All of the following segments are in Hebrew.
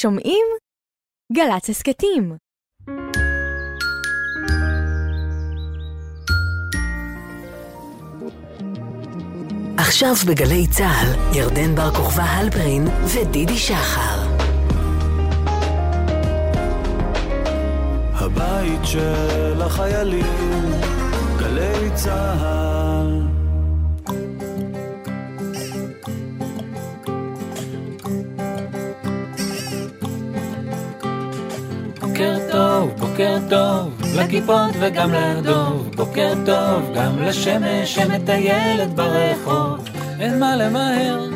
שומעים? גל"צ הסכתים. עכשיו בגלי צה"ל, ירדן בר כוכבא הלפרין ודידי שחר. הבית של החיילים, גלי צה"ל. בוקר טוב, בוקר טוב, לכיפות וגם לדוב, בוקר טוב, גם לשמש שמטיילת ברחוב. אין מה למהר,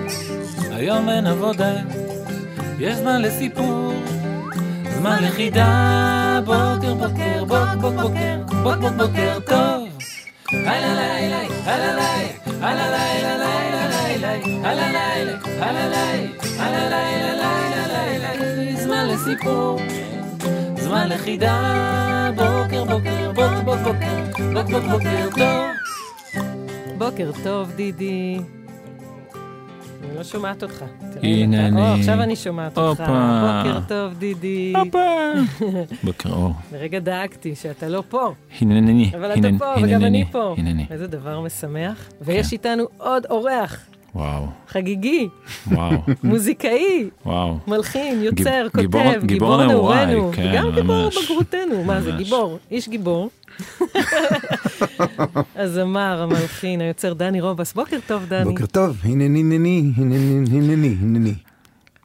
היום אין עבודה, יש זמן לסיפור, זמן לחידה, בוקר בוקר, בוק בוק בוקר, בוק בוק בוקר טוב. הלא לילה, הלא לילה, הלא לילה, לילה לילה, הלא לילה, הלא לילה, הלא לילה, לילה לילה, זמן לסיפור. זמן לחידה, בוקר בוקר, בוק בוק בוקר, בוק בוק בוקר טוב. בוקר טוב, דידי. אני לא שומעת אותך. הנה אתה- או, אני. עכשיו אני שומעת אותך. הופה. בוקר טוב, דידי. בוקר אור. לרגע דאגתי שאתה לא פה, הנני, אבל אתה פה, וגם אני פה. הנני. איזה דבר משמח. ויש איתנו עוד אורח, וואו, חגיגי, וואו, מוזיקאי, וואו. מלחין, יוצר, גיב- גיבור- כותב, גיבור גיבור נעורינו, כן, וגם גיבור ממש. בגרותנו. מה זה, ממש. גיבור, איש גיבור. הזמר, המלחין, היוצר דני רובס. בוקר טוב, דני. בוקר טוב, הנני, הנני, הנני, הנני, הנני.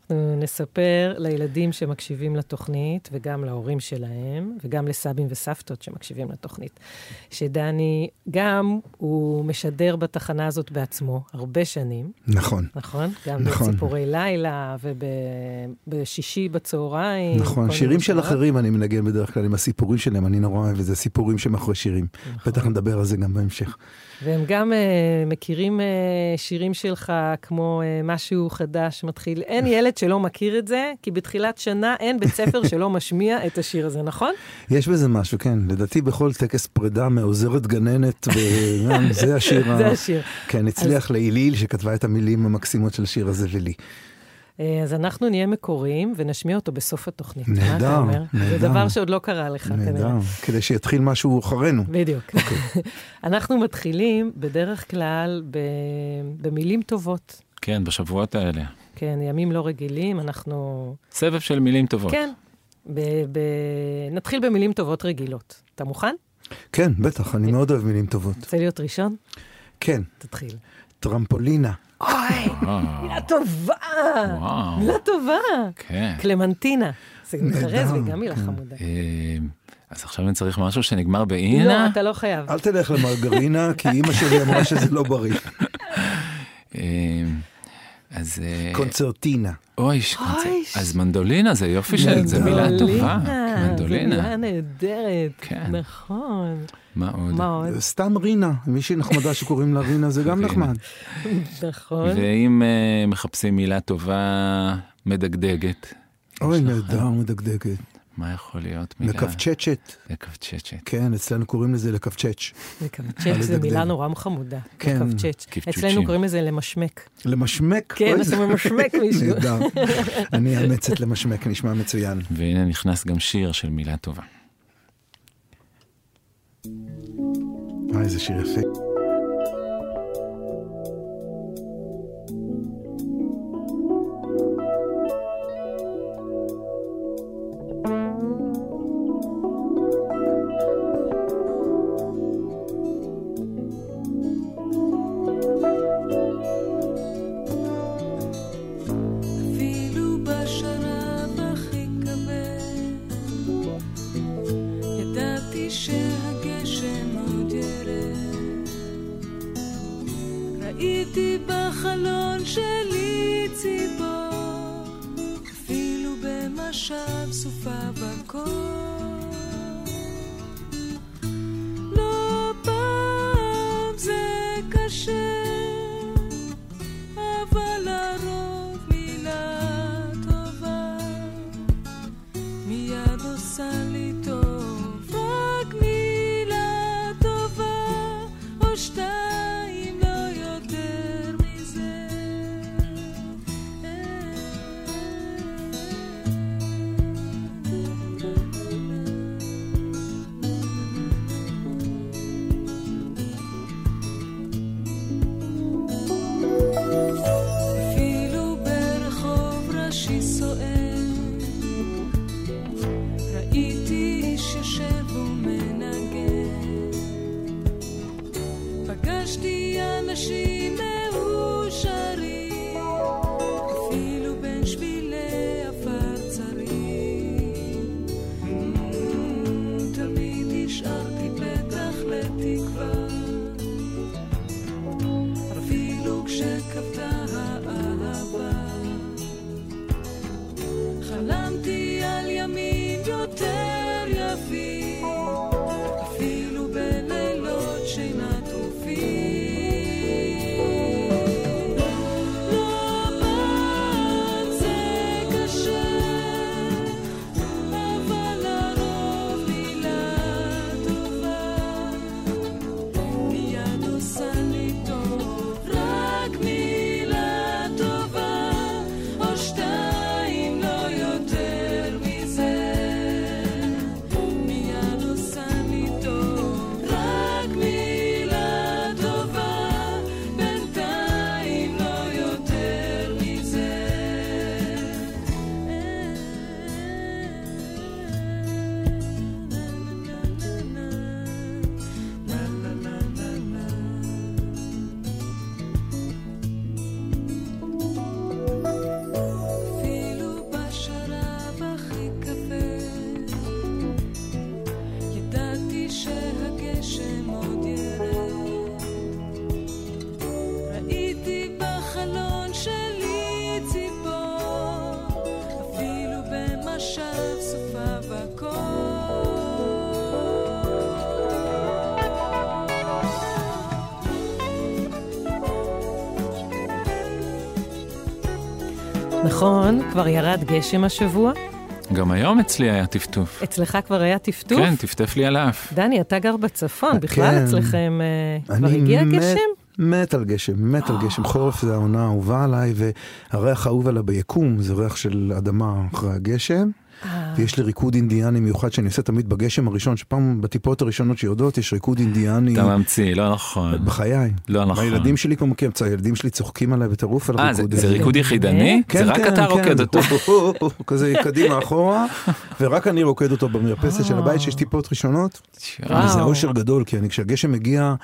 אנחנו נספר לילדים שמקשיבים לתוכנית, וגם להורים שלהם, וגם לסבים וסבתות שמקשיבים לתוכנית, שדני גם הוא משדר בתחנה הזאת בעצמו הרבה שנים, נכון, נכון? גם נכון. בציפורי לילה ובשישי בצהריים. נכון. שירים של. אחרים אני מנגן בדרך כלל עם הסיפורים שלהם, אני נורא אוהב את זה, סיפורים שמאחורי שירים. נכון. בטח נדבר על זה גם בהמשך. והם גם uh, מכירים uh, שירים שלך כמו uh, משהו חדש מתחיל. אין ילד שלא מכיר את זה, כי בתחילת שנה אין בית ספר שלא משמיע את השיר הזה, נכון? יש בזה משהו, כן. לדעתי בכל טקס פרידה מעוזרת גננת, וגם זה השיר. ה- זה השיר. כן, הצליח להיליל שכתבה את המילים המקסימות של השיר הזה ולי. אה, אז אנחנו נהיה מקוריים ונשמיע אותו בסוף התוכנית. נהדר, אומר? זה נהדר. דבר שעוד לא קרה לך, נהדר, כנראה. כדי שיתחיל משהו אחרינו. בדיוק. אנחנו מתחילים בדרך כלל ב... במילים טובות. כן, בשבועות האלה. כן, ימים לא רגילים, אנחנו... סבב של מילים טובות. כן. ב... ב... נתחיל במילים טובות רגילות. אתה מוכן? כן, בטח, אני מאוד אוהב מילים טובות. רוצה להיות ראשון? כן, תתחיל. טרמפולינה. אוי, מילה טובה! מילה טובה! כן. קלמנטינה. זה מתחרז נהדר, וגם מילה כן. חמודה. אה, אז עכשיו אני צריך משהו שנגמר לא, באינה? אתה לא חייב. אל תלך למרגרינה, כי אימא שלי אמרה שזה לא בריא. אז... אה, קונצרטינה. אוי, שקונצרט. אוי, אז מנדולינה זה יופי של... זה מילה טובה. זה מנדולינה. מילה נהדרת. כן. נכון. מה עוד? מה עוד? סתם רינה, מישהי נחמדה שקוראים לה רינה זה גם. נחמד. נכון. ואם אה, מחפשים מילה טובה מדגדגת, אוי? נהדר, מדגדגת. מה יכול להיות מילה? מקפצ'צ'ת, מקפצ'צ'ת. כן, אצלנו קוראים לזה. מקבצ'ץ' זה לדגדג. מילה נורא חמודה. כן. קפצ'וצ'ים. אצלנו קוראים לזה למשמק. למשמק. כן, אוי, אתה זה- ממשמק מישהו. נהדר. אני אאמץ את למשמק, נשמע מצוין. והנה נכנס גם שיר של מילה טובה. אה, איזה שיר יפה. נכון, כבר ירד גשם השבוע. גם היום אצלי היה טפטוף. אצלך כבר היה טפטוף? כן, טפטף לי על האף. דני, אתה גר בצפון, בכלל כן. אצלכם אה, כבר אני הגיע מת- גשם? מת על גשם, מת על גשם. חורף זה העונה האהובה עליי, והריח האהוב עליי ביקום זה ריח של אדמה אחרי הגשם. אה, ויש לי ריקוד אינדיאני מיוחד שאני עושה תמיד בגשם הראשון, שפעם בטיפות הראשונות שיורדות יש ריקוד אינדיאני. אתה ממציא, לא נכון. בחיי. לא נכון. הילדים שלי כמו מכיר, הילדים שלי צוחקים עליי בטירוף על אה, זה- הריקוד זה הזה. ריקוד יחידני? כן, זה רק כן, אתה כן. רוקד אותו. כזה קדימה אחורה, ורק אני רוקד אותו במרפסת של הבית שיש טיפות ראשונות. וואו. זה אושר גדול, כי אני, כשהגשם מגיע,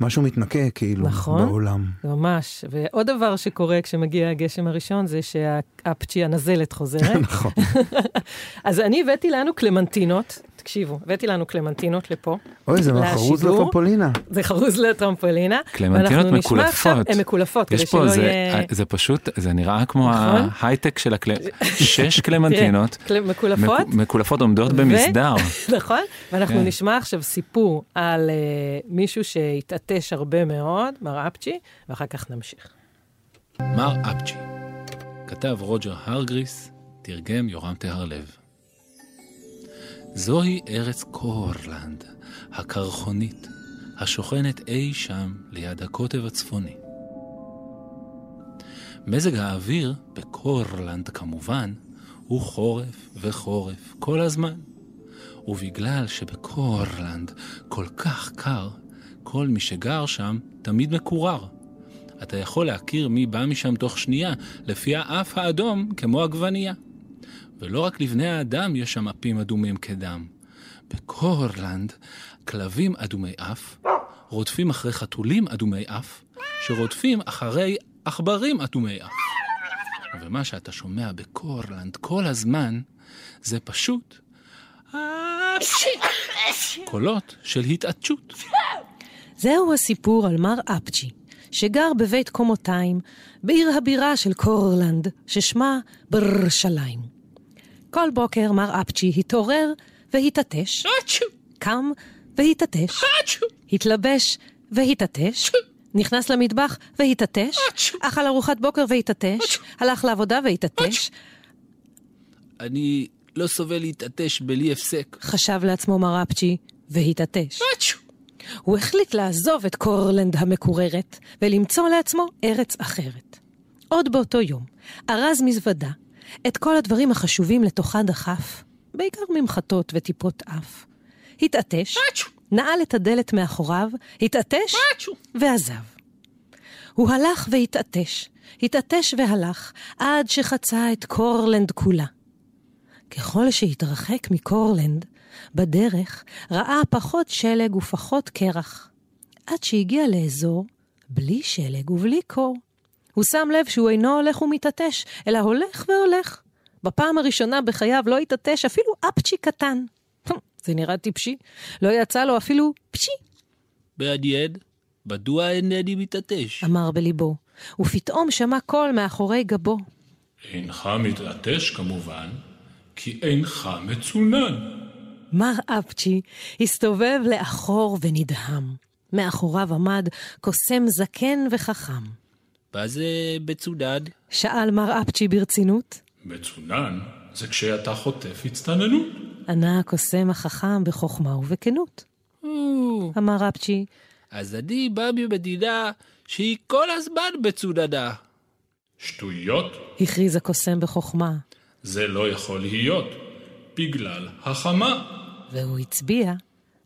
משהו מתנקה כאילו נכון. בעולם. ממש. ועוד דבר שקורה כשמגיע הגשם הראשון זה שהאפצ'י הנזלת חוזרת. נכון. אז אני הבאתי לנו קלמנטינות, תקשיבו, הבאתי לנו קלמנטינות לפה. אוי, זה חרוז. לטרמפולינה. זה חרוז לטרמפולינה. קלמנטינות מקולפות. הן מקולפות, כדי שלא זה, יהיה... זה פשוט, זה נראה כמו נכון? ההייטק של הקל... שש קלמנטינות. קל- מקולפות, מק- מקולפות עומדות במסדר. נכון? ואנחנו כן. נשמע עכשיו סיפור על uh, מישהו שהתעטש הרבה מאוד, מר אפצ'י, ואחר כך נמשיך. מר אפצ'י. כתב רוג'ר הרגריס, תרגם יורם טהרלב. זוהי ארץ קורלנד, הקרחונית, השוכנת אי שם ליד הקוטב הצפוני. מזג האוויר, בקורלנד כמובן, הוא חורף וחורף כל הזמן. ובגלל שבקורלנד כל כך קר, כל מי שגר שם תמיד מקורר. אתה יכול להכיר מי בא משם תוך שנייה, לפי האף האדום כמו עגבנייה. ולא רק לבני האדם יש שם אפים אדומים כדם. בקורלנד, כלבים אדומי אף רודפים אחרי חתולים אדומי אף, שרודפים אחרי עכברים אדומי אף. ומה שאתה שומע בקורלנד כל הזמן, זה פשוט קולות של התעטשות. זהו הסיפור על מר אפצ'י, שגר בבית קומותיים, בעיר הבירה של קורלנד, ששמה ברשליים. כל בוקר מר אפצ'י התעורר והתעטש, קם והתעטש, התלבש והתעטש, נכנס למטבח והתעטש, אכל ארוחת בוקר והתעטש, הלך לעבודה והתעטש, אני לא סובל להתעטש בלי הפסק. חשב לעצמו מר אפצ'י והתעטש. הוא החליט לעזוב את קורלנד המקוררת ולמצוא לעצמו ארץ אחרת. עוד באותו יום ארז מזוודה את כל הדברים החשובים לתוכה דחף, בעיקר ממחטות וטיפות אף. התעטש, נעל את הדלת מאחוריו, התעטש ועזב. הוא הלך והתעטש, התעטש והלך, עד שחצה את קורלנד כולה. ככל שהתרחק מקורלנד, בדרך ראה פחות שלג ופחות קרח, עד שהגיע לאזור בלי שלג ובלי קור. הוא שם לב שהוא אינו הולך ומתעטש, אלא הולך והולך. בפעם הראשונה בחייו לא התעטש אפילו אפצ'י קטן. זה נראה טיפשי. לא יצא לו אפילו פשי, מעניין, מדוע אינני מתעטש? אמר בליבו, ופתאום שמע קול מאחורי גבו. אינך מתעטש כמובן, כי אינך מצונן. מר אפצ'י הסתובב לאחור ונדהם. מאחוריו עמד קוסם זקן וחכם. מה זה בצונן? שאל מר אפצ'י ברצינות. מצונן זה כשאתה חוטף הצטננות. ענה הקוסם החכם בחוכמה ובכנות. אמר אפצ'י, אז אני בא ממדינה שהיא כל הזמן בצוננה. שטויות, הכריז הקוסם בחוכמה, זה לא יכול להיות, בגלל החמה. והוא הצביע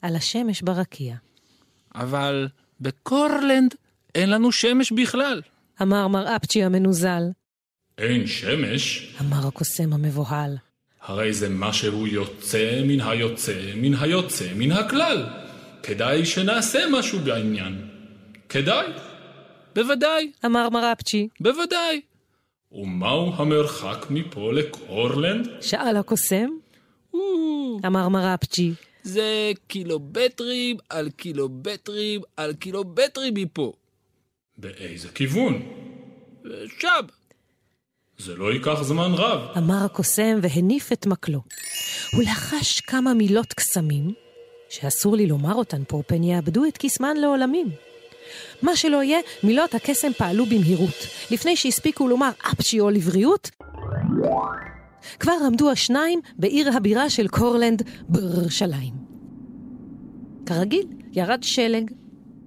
על השמש ברקיע. אבל בקורלנד אין לנו שמש בכלל. אמר מר אפצ'י המנוזל. אין שמש, אמר הקוסם המבוהל. הרי זה משהו יוצא מן היוצא מן היוצא מן הכלל. כדאי שנעשה משהו בעניין. כדאי. בוודאי, אמר מר אפצ'י. בוודאי. ומהו המרחק מפה לקורלנד? שאל הקוסם. אמר מר אפצ'י. זה קילומטרים על קילומטרים על קילומטרים מפה. באיזה כיוון? שם. זה לא ייקח זמן רב. אמר הקוסם והניף את מקלו. הוא לחש כמה מילות קסמים, שאסור לי לומר אותן פה, פן יאבדו את קסמן לעולמים. מה שלא יהיה, מילות הקסם פעלו במהירות. לפני שהספיקו לומר אפצ'י או לבריאות, כבר עמדו השניים בעיר הבירה של קורלנד, בירושלים. כרגיל, ירד שלג,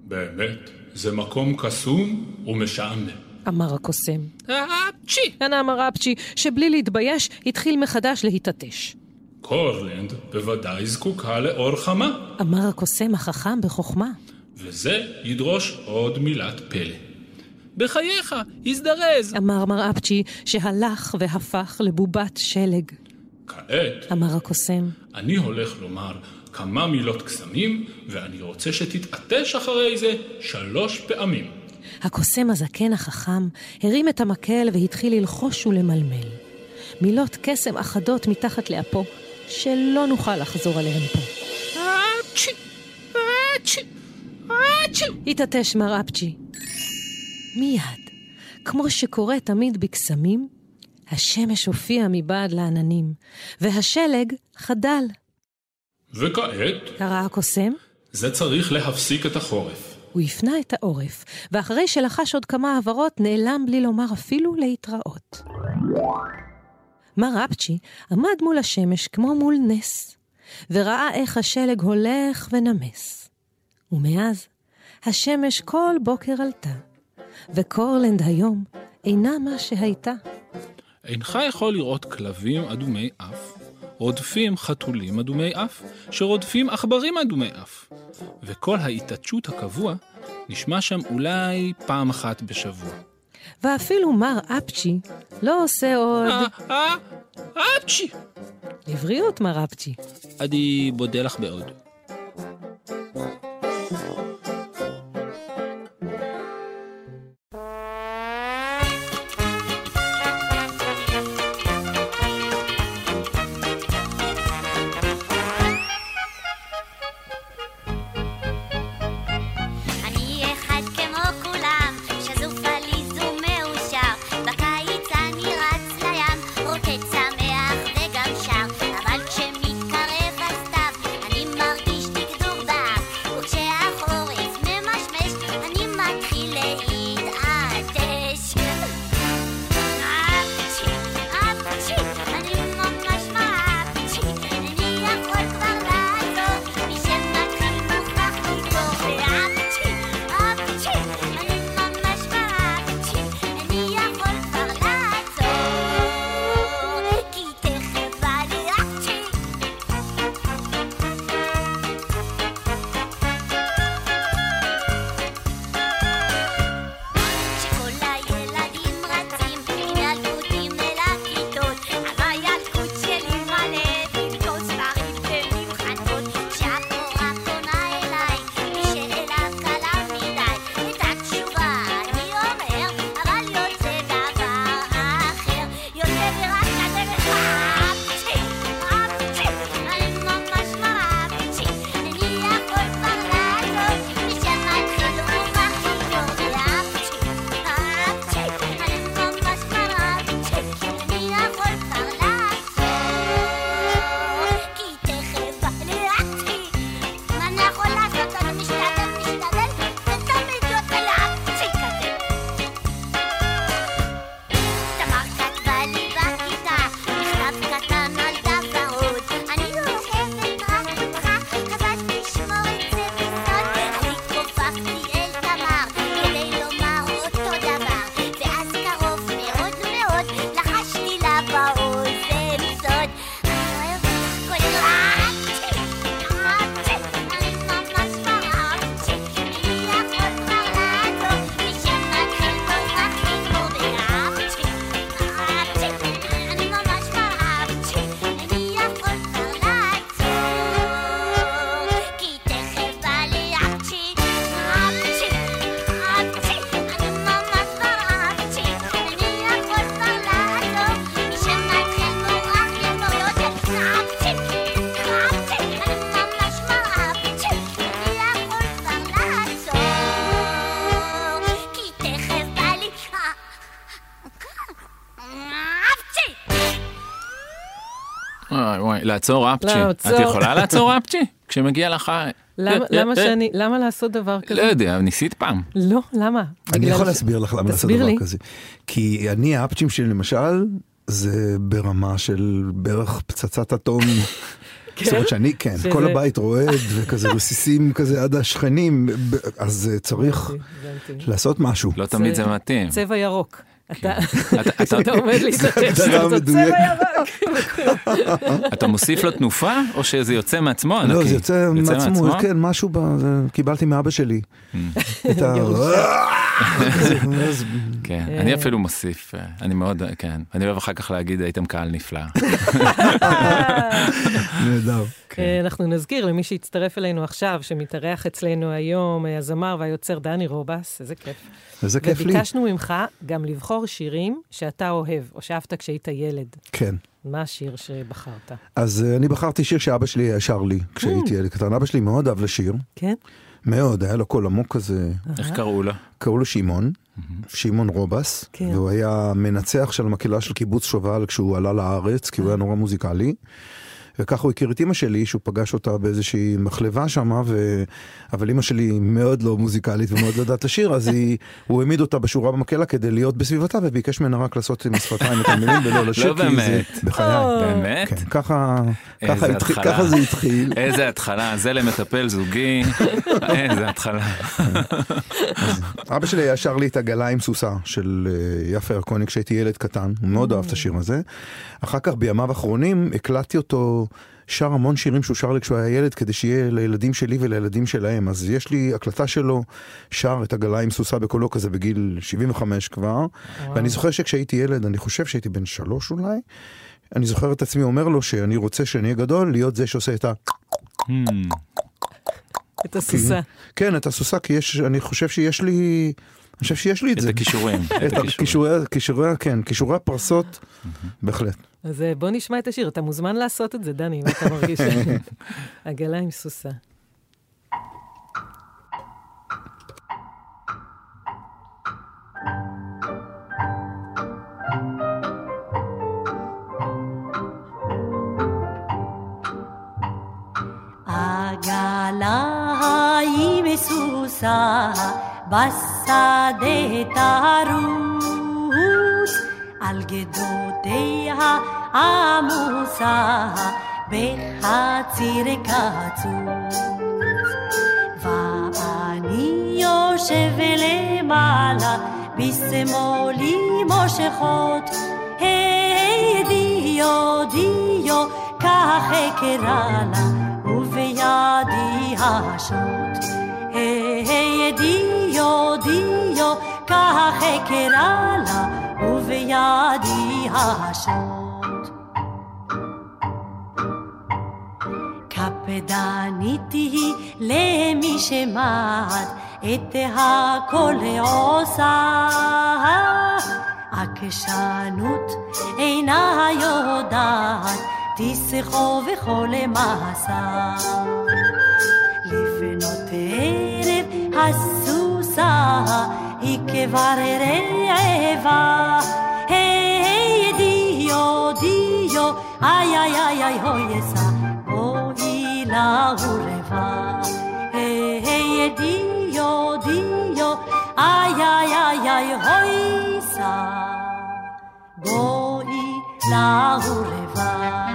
באמת, זה מקום קסום ומשעמם. אמר הקוסם. אפצ'י! ענה מר אפצ'י, שבלי להתבייש, התחיל מחדש להתעטש. קורלנד בוודאי זקוקה לאור חמה, אמר הקוסם החכם בחוכמה. וזה ידרוש עוד מילת פלא. בחייך, הזדרז. אמר מר אפצ'י, שהלך והפך לבובת שלג. כעת אמר הקוסם. אני הולך לומר כמה מילות קסמים, ואני רוצה שתתעטש אחרי זה שלוש פעמים. הקוסם הזקן החכם הרים את המקל והתחיל ללחוש ולמלמל. מילות קסם אחדות מתחת לאפו, שלא נוכל לחזור עליהן פה. אפצ'י! אפצ'י! אפצ'י! התעטש מר אפצ'י. מיד, כמו שקורה תמיד בקסמים, השמש הופיעה מבעד לעננים, והשלג חדל. וכעת, קרא הקוסם, זה צריך להפסיק את החורף. הוא הפנה את העורף, ואחרי שלחש עוד כמה הבהרות, נעלם בלי לומר אפילו להתראות. מר אפצ'י עמד מול השמש כמו מול נס, וראה איך השלג הולך ונמס. ומאז, השמש כל בוקר עלתה, וקורלנד היום אינה מה שהייתה. אינך יכול לראות כלבים אדומי אף, רודפים חתולים אדומי אף, שרודפים עכברים אדומי אף. וכל ההתעטשות הקבוע נשמע שם אולי פעם אחת בשבוע. ואפילו מר אפצ'י לא עושה עוד... אה, אה, אפצ'י! לבריאות, מר אפצ'י. אני מודה לך מאוד. לעצור אפצ'י. לעצור. את יכולה לעצור אפצ'י? כשמגיע לך... למה- אה, למה אה, שאני, למה לעשות דבר לא כזה? יודע, ניסית פעם. לא, למה? אני יכול להסביר לך למה לעשות דבר. כזה. כי אני, האפצ'ים שלי למשל, זה ברמה של בערך פצצת אטום. כן? זאת אומרת שאני, כן, שזה- כל הבית רועד וכזה רסיסים כזה עד השכנים, אז אה, צריך. לעשות משהו. לא תמיד זה מתאים. צבע ירוק. אתה, אתה- עומד זה מדויקת. צבע ירוק. אתה מוסיף לו תנופה, או שזה יוצא מעצמו? לא, הנקי? זה יוצא מעצמו, כן, משהו, קיבלתי מאבא שלי. Mm. את ה... כן, אה. אני אפילו מוסיף, אה, אני מאוד, כן, אני אוהב אחר כך להגיד הייתם קהל נפלא. נהדר. אה, אנחנו נזכיר למי שהצטרף אלינו עכשיו, שמתארח אצלנו היום, אה, הזמר והיוצר דני רובס, איזה כיף. איזה כיף לי. וביקשנו ממך גם לבחור שירים שאתה אוהב, או שאהבת כשהיית ילד. כן. מה השיר שבחרת? אז אה, אני בחרתי שיר שאבא שלי שר לי כשהייתי ילד קטן. אבא שלי מאוד אהב לשיר, כן? מאוד, היה לו קול עמוק כזה. איך קראו לו? קראו לו שמעון, שמעון רובס, כן. והוא היה מנצח של המקהלה של קיבוץ שובל כשהוא עלה לארץ, כי הוא היה נורא מוזיקלי. וככה הוא הכיר את אימא שלי, שהוא פגש אותה באיזושהי מחלבה שמה, ו... אבל אימא שלי מאוד לא מוזיקלית ומאוד לא יודעת לשיר, אז היא... הוא העמיד אותה בשורה במקהלה כדי להיות בסביבתה, וביקש ממנה רק לעשות עם השפתיים את המילים ולא לשיר, לא כי זה... באמת. בחיי. באמת? כן, ככה, ככה, התחיל, התחלה. ככה זה התחיל. איזה התחלה, זה למטפל זוגי, איזה התחלה. אבא שלי היה שר לי את עגלה עם סוסה של אה, יפה ירקוני כשהייתי ילד קטן, הוא מאוד אהב את השיר הזה. אחר כך בימיו האחרונים הקלטתי אותו שר המון שירים שהוא שר לי כשהוא היה ילד כדי שיהיה לילדים שלי ולילדים שלהם. אז יש לי הקלטה שלו שר את עגלה עם סוסה בקולו כזה בגיל 75 כבר. ואני זוכר שכשהייתי ילד, אני חושב שהייתי בן שלוש אולי, אני זוכר את עצמי אומר לו שאני רוצה שאני אהיה גדול, להיות זה שעושה את ה... Hmm, את הסוסה. כן, את הסוסה, כי יש, אני חושב שיש לי, אני חושב שיש לי את את זה. הכישורים. את את הכישורים. הכישורי, כישורי, כן, כישורי הפרסות, בהחלט. אז אה, בוא נשמע את השיר. אתה מוזמן לעשות את זה, דני, אם אתה מרגיש. עגלה עם סוסה. עגלה היא מסוסה בשדה תרוץ על גדותיה עמוסה בחציר קצוץ ואני יושב למעלה בשמאלי מושכות היי דיו דיו כך אקרא לה ובידי השוט היי דיו כך אקרא לה ובידי השוט קפדנית היא למי שמעת את הכל עושה. עקשנות אינה יודעת, תסחו וכל מסע. לפנות ערב הסוסה, ikke var reeva. Hei, hei, dio, dio, ai, ai, ai, ai, hoiesa, oila laureva, Hei, hei, dio, dio, ai, ai, ay, ai, hoiesa, oila ureva.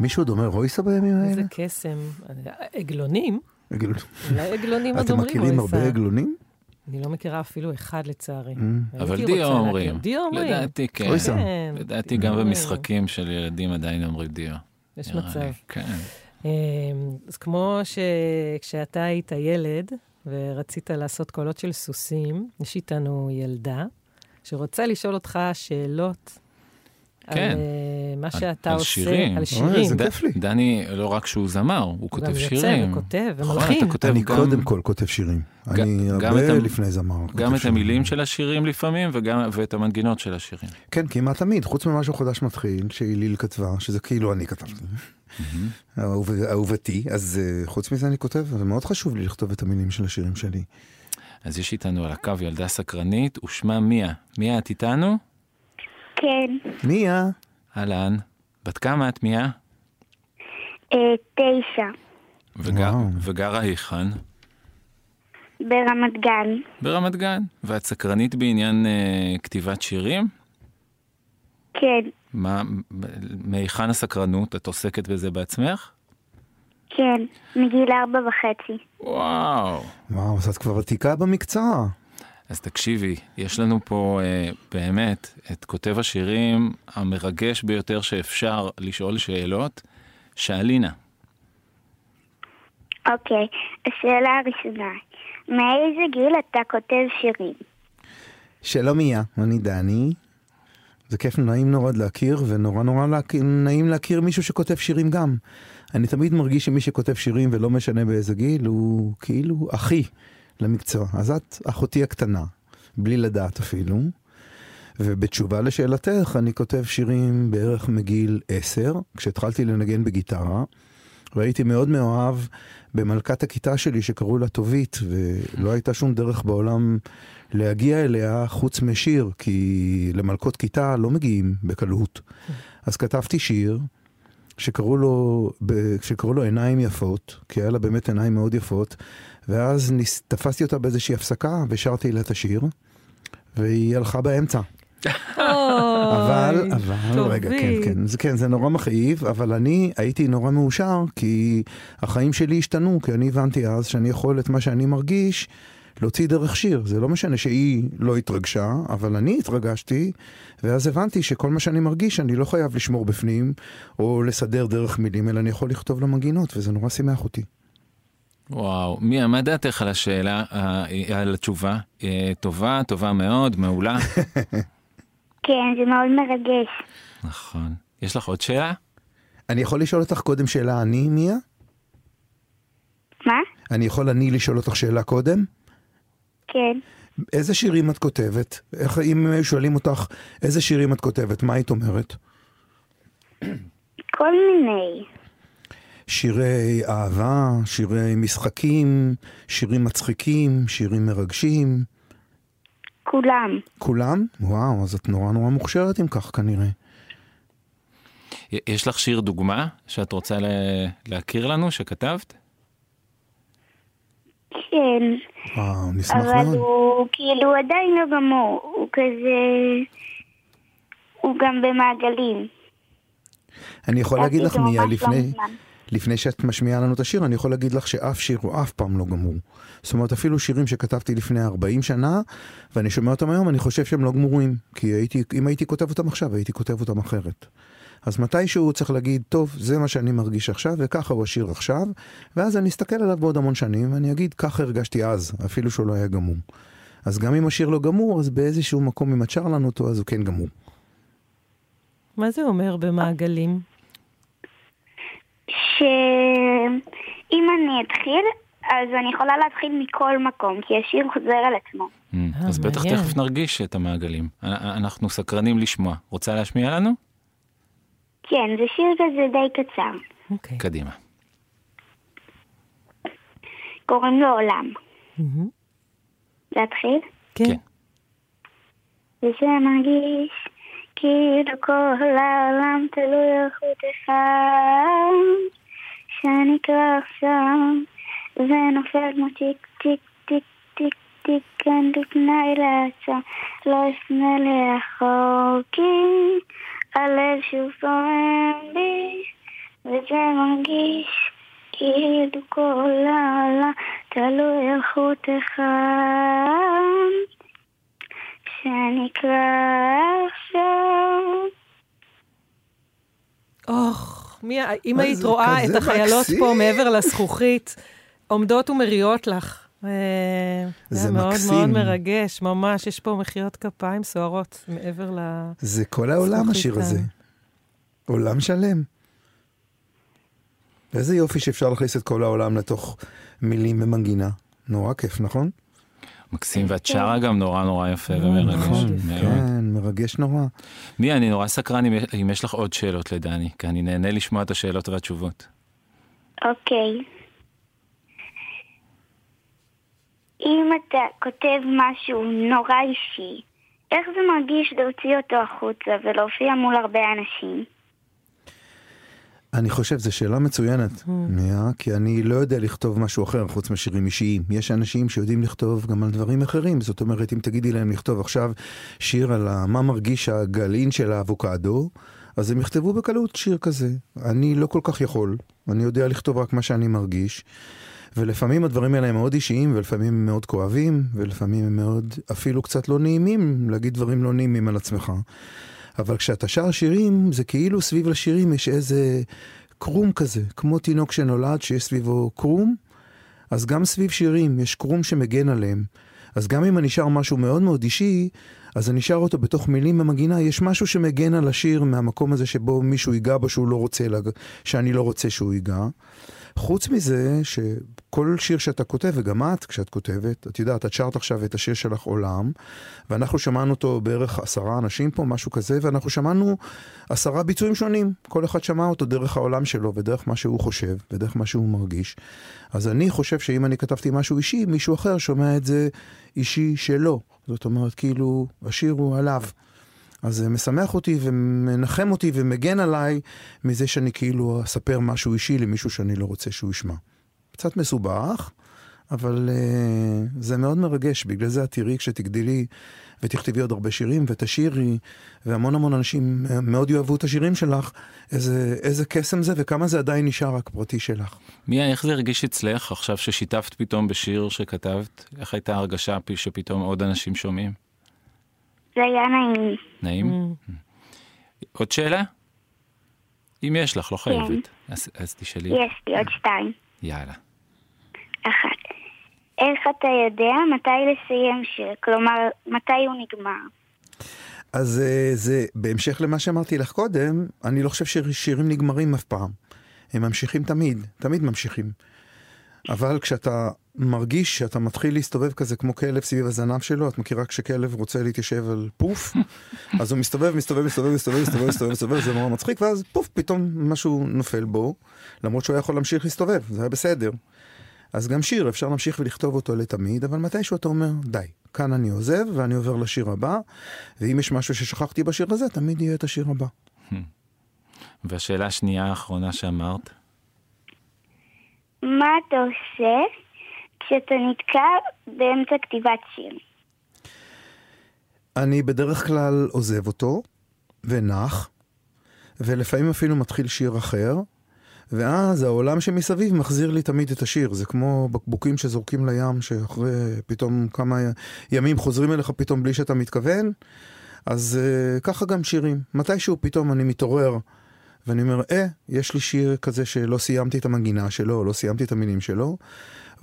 מישהו עוד אומר רויסה בימים האלה? איזה קסם. עגלונים? עגל- אולי עגלונים עוד אתם אומרים מכירים רויסה. הרבה עגלונים? אני לא מכירה אפילו אחד לצערי. Mm. אבל דיו אומרים. דיו אומרים. לדעתי כן. כן. לדעתי גם במשחקים של ילדים עדיין אומרים דיו. יש מצב. כן. אמ, אז כמו שכשאתה היית ילד ורצית לעשות קולות של סוסים, יש איתנו ילדה שרוצה לשאול אותך שאלות כן. על אה, מה שאתה על עושה, שירים. על אוי, שירים. איזה ד- כיף לי. דני, לא רק שהוא זמר, הוא כותב גם יוצר שירים. וכותב נכון, ומלחין. כותב אני גם- קודם כל כותב שירים. ג- אני גם את הרבה המ- לפני זמר. גם כותב את שירים. המילים של השירים לפעמים, וגם, ואת המנגינות של השירים. כן, כמעט תמיד, חוץ ממשהו חדש מתחיל, שהיליל כתבה, שזה כאילו אני כתבתי. אהוב- אהובתי, אז אה, חוץ מזה אני כותב, זה מאוד חשוב לי לכתוב את המילים של השירים שלי. אז יש איתנו על הקו ילדה סקרנית, ושמה מיה. מיה, את איתנו? כן, מיה, אהלן. בת כמה את, מיה? אה, תשע, וגר. וגרה היכן? ברמת גן. ברמת גן. ואת סקרנית בעניין אה, כתיבת שירים? כן, מה, מהיכן הסקרנות? את עוסקת בזה בעצמך? כן, מגיל ארבע וחצי. וואו. וואו, אז את כבר ותיקה במקצוע. אז תקשיבי, יש לנו פה אה, באמת את כותב השירים המרגש ביותר שאפשר לשאול שאלות, שאלינה. אוקיי, השאלה הראשונה, מאיזה גיל אתה כותב שירים? שלום מיה, אני דני. זה כיף נעים נורא להכיר, ונורא נורא להכיר, נעים להכיר מישהו שכותב שירים גם. אני תמיד מרגיש שמי שכותב שירים, ולא משנה באיזה גיל, הוא כאילו אחי למקצוע. אז את אחותי הקטנה, בלי לדעת אפילו. ובתשובה לשאלתך, אני כותב שירים בערך מגיל עשר, כשהתחלתי לנגן בגיטרה, והייתי מאוד מאוהב במלכת הכיתה שלי שקראו לה טובית, ולא הייתה שום דרך בעולם להגיע אליה חוץ משיר, כי למלכות כיתה לא מגיעים בקלות. אז כתבתי שיר שקראו לו, שקראו לו עיניים יפות, כי היה לה באמת עיניים מאוד יפות, ואז ניס, תפסתי אותה באיזושהי הפסקה ושרתי לה את השיר, והיא הלכה באמצע. אבל, אבל, רגע, כן, כן, זה, כן, זה נורא מכאיב, אבל אני הייתי נורא מאושר, כי החיים שלי השתנו, כי אני הבנתי אז שאני יכול את מה שאני מרגיש להוציא דרך שיר. זה לא משנה שהיא לא התרגשה, אבל אני התרגשתי, ואז הבנתי שכל מה שאני מרגיש, אני לא חייב לשמור בפנים, או לסדר דרך מילים, אלא אני יכול לכתוב למנגינות, וזה נורא שימח אותי. וואו, מיה, מה דעתך על השאלה, אה, על התשובה? אה, טובה, טובה מאוד, מעולה. כן, זה מאוד מרגש. נכון. יש לך עוד שאלה? אני יכול לשאול אותך קודם שאלה אני, מיה? מה? אני יכול אני לשאול אותך שאלה קודם? כן. איזה שירים את כותבת? איך, אם שואלים אותך איזה שירים את כותבת, מה היית אומרת? כל מיני. שירי אהבה, שירי משחקים, שירים מצחיקים, שירים מרגשים, כולם. כולם? וואו, אז את נורא נורא מוכשרת אם כך כנראה. יש לך שיר דוגמה שאת רוצה להכיר לנו, שכתבת? כן. וואו, נשמח אבל מאוד. הוא כאילו עדיין לא גמור. הוא כזה... הוא גם במעגלים. אני יכול להגיד לך מיה, לא לפני. לפני שאת משמיעה לנו את השיר, אני יכול להגיד לך שאף שיר הוא אף פעם לא גמור. זאת אומרת, אפילו שירים שכתבתי לפני 40 שנה, ואני שומע אותם היום, אני חושב שהם לא גמורים. כי הייתי, אם הייתי כותב אותם עכשיו, הייתי כותב אותם אחרת. אז מתישהו צריך להגיד, טוב, זה מה שאני מרגיש עכשיו, וככה הוא השיר עכשיו, ואז אני אסתכל עליו בעוד המון שנים, ואני אגיד, ככה הרגשתי אז, אפילו שהוא לא היה גמור. אז גם אם השיר לא גמור, אז באיזשהו מקום, אם את שר לנו אותו, אז הוא כן גמור. מה זה אומר במעגלים? שאם אני אתחיל, אז אני יכולה להתחיל מכל מקום, כי השיר חוזר על עצמו. Mm, אז בטח. תכף נרגיש את המעגלים. א- אנחנו סקרנים לשמוע. רוצה להשמיע לנו? כן, זה שיר כזה די קצר. אוקיי. קדימה. קוראים לו עולם. מהמם. להתחיל? כן. כן. וזה מרגיש כאילו כל העולם תלוי על חוט אחד, שנקרא עכשיו, ונופל כמו טיק טיק טיק טיק טיק, כן לפני לעצה, לא אפנה לאחור, כי הלב שוב פועם בי, וזה מרגיש כאילו כל העולם תלוי על חוט אחד, שנקרא עכשיו. אוח, מי, אם היית רואה את החיילות פה. מעבר לזכוכית, עומדות ומריעות לך. אה, זה היה מאוד מקסים. מאוד מרגש, ממש, יש פה מחיאות כפיים סוערות מעבר ל... זה כל העולם השיר כאן. הזה. עולם שלם. איזה יופי שאפשר להכניס את כל העולם לתוך מילים ומנגינה. נורא כיף, נכון? מקסים, ואת שרה גם נורא נורא יפה ומרגש. נכון, מאוד. כן, מרגש נורא. מי, אני נורא סקרן אם יש לך עוד שאלות לדני, כי אני נהנה לשמוע את השאלות והתשובות. אוקיי. אם אתה כותב משהו נורא אישי, איך זה מרגיש להוציא אותו החוצה ולהופיע מול הרבה אנשים? אני חושב זו שאלה מצוינת, מיה, כי אני לא יודע לכתוב משהו אחר חוץ משירים אישיים. יש אנשים שיודעים לכתוב גם על דברים אחרים, זאת אומרת, אם תגידי להם לכתוב עכשיו שיר על מה מרגיש הגלעין של האבוקדו, אז הם יכתבו בקלות שיר כזה. אני לא כל כך יכול, אני יודע לכתוב רק מה שאני מרגיש. ולפעמים הדברים האלה הם מאוד אישיים, ולפעמים הם מאוד כואבים, ולפעמים הם מאוד אפילו קצת לא נעימים, להגיד דברים לא נעימים על עצמך. אבל כשאתה שר שירים, זה כאילו סביב לשירים יש איזה קרום כזה, כמו תינוק שנולד שיש סביבו קרום, אז גם סביב שירים יש קרום שמגן עליהם. אז גם אם אני שר משהו מאוד מאוד אישי, אז אני שר אותו בתוך מילים במגינה, יש משהו שמגן על השיר מהמקום הזה שבו מישהו ייגע בו שהוא לא רוצה, לג- שאני לא רוצה שהוא ייגע. חוץ מזה, שכל שיר שאתה כותב, וגם את, כשאת כותבת, את יודעת, את שרת עכשיו את השיר שלך עולם, ואנחנו שמענו אותו בערך עשרה אנשים פה, משהו כזה, ואנחנו שמענו עשרה ביצועים שונים. כל אחד שמע אותו דרך העולם שלו, ודרך מה שהוא חושב, ודרך מה שהוא מרגיש. אז אני חושב שאם אני כתבתי משהו אישי, מישהו אחר שומע את זה אישי שלו. זאת אומרת, כאילו, השיר הוא עליו. אז זה משמח אותי ומנחם אותי ומגן עליי מזה שאני כאילו אספר משהו אישי למישהו שאני לא רוצה שהוא ישמע. קצת מסובך, אבל uh, זה מאוד מרגש, בגלל זה את תראי כשתגדלי ותכתבי עוד הרבה שירים ותשאירי, והמון המון אנשים אה, מאוד יאהבו את השירים שלך, איזה, איזה קסם זה וכמה זה עדיין נשאר רק פרטי שלך. מיה, איך זה הרגיש אצלך עכשיו ששיתפת פתאום בשיר שכתבת? איך הייתה ההרגשה פ- שפתאום עוד אנשים שומעים? זה היה נעים. נעים? עוד שאלה? אם יש לך, לא חייבת. אז, אז תשאלי. יש לי עוד שתיים. יאללה. אחת. איך אתה יודע מתי לסיים שיר? כלומר, מתי הוא נגמר? אז אה, זה, בהמשך למה שאמרתי לך קודם, אני לא חושב ששירים נגמרים אף פעם. הם ממשיכים תמיד, תמיד ממשיכים. אבל כשאתה מרגיש שאתה מתחיל להסתובב כזה כמו כלב סביב הזנב שלו, את מכירה כשכלב רוצה להתיישב על פוף, אז הוא מסתובב, מסתובב, מסתובב, מסתובב, מסתובב, מסתובב, מסתובב, זה נורא מצחיק, ואז פוף, פתאום משהו נופל בו, למרות שהוא היה יכול להמשיך להסתובב, זה היה בסדר. אז גם שיר, אפשר להמשיך ולכתוב אותו לתמיד, אבל מתישהו אתה אומר, די, כאן אני עוזב ואני עובר לשיר הבא, ואם יש משהו ששכחתי בשיר הזה, תמיד יהיה את השיר הבא. והשאלה השנייה האחרונה שאמרת? מה אתה עושה כשאתה נתקע באמצע כתיבת שיר? אני בדרך כלל עוזב אותו, ונח, ולפעמים אפילו מתחיל שיר אחר, ואז העולם שמסביב מחזיר לי תמיד את השיר. זה כמו בקבוקים שזורקים לים, שאחרי פתאום כמה ימים חוזרים אליך פתאום בלי שאתה מתכוון. אז uh, ככה גם שירים. מתישהו פתאום אני מתעורר, ואני אומר, אה, יש לי שיר כזה שלא סיימתי את המנגינה שלו, לא סיימתי את המילים שלו,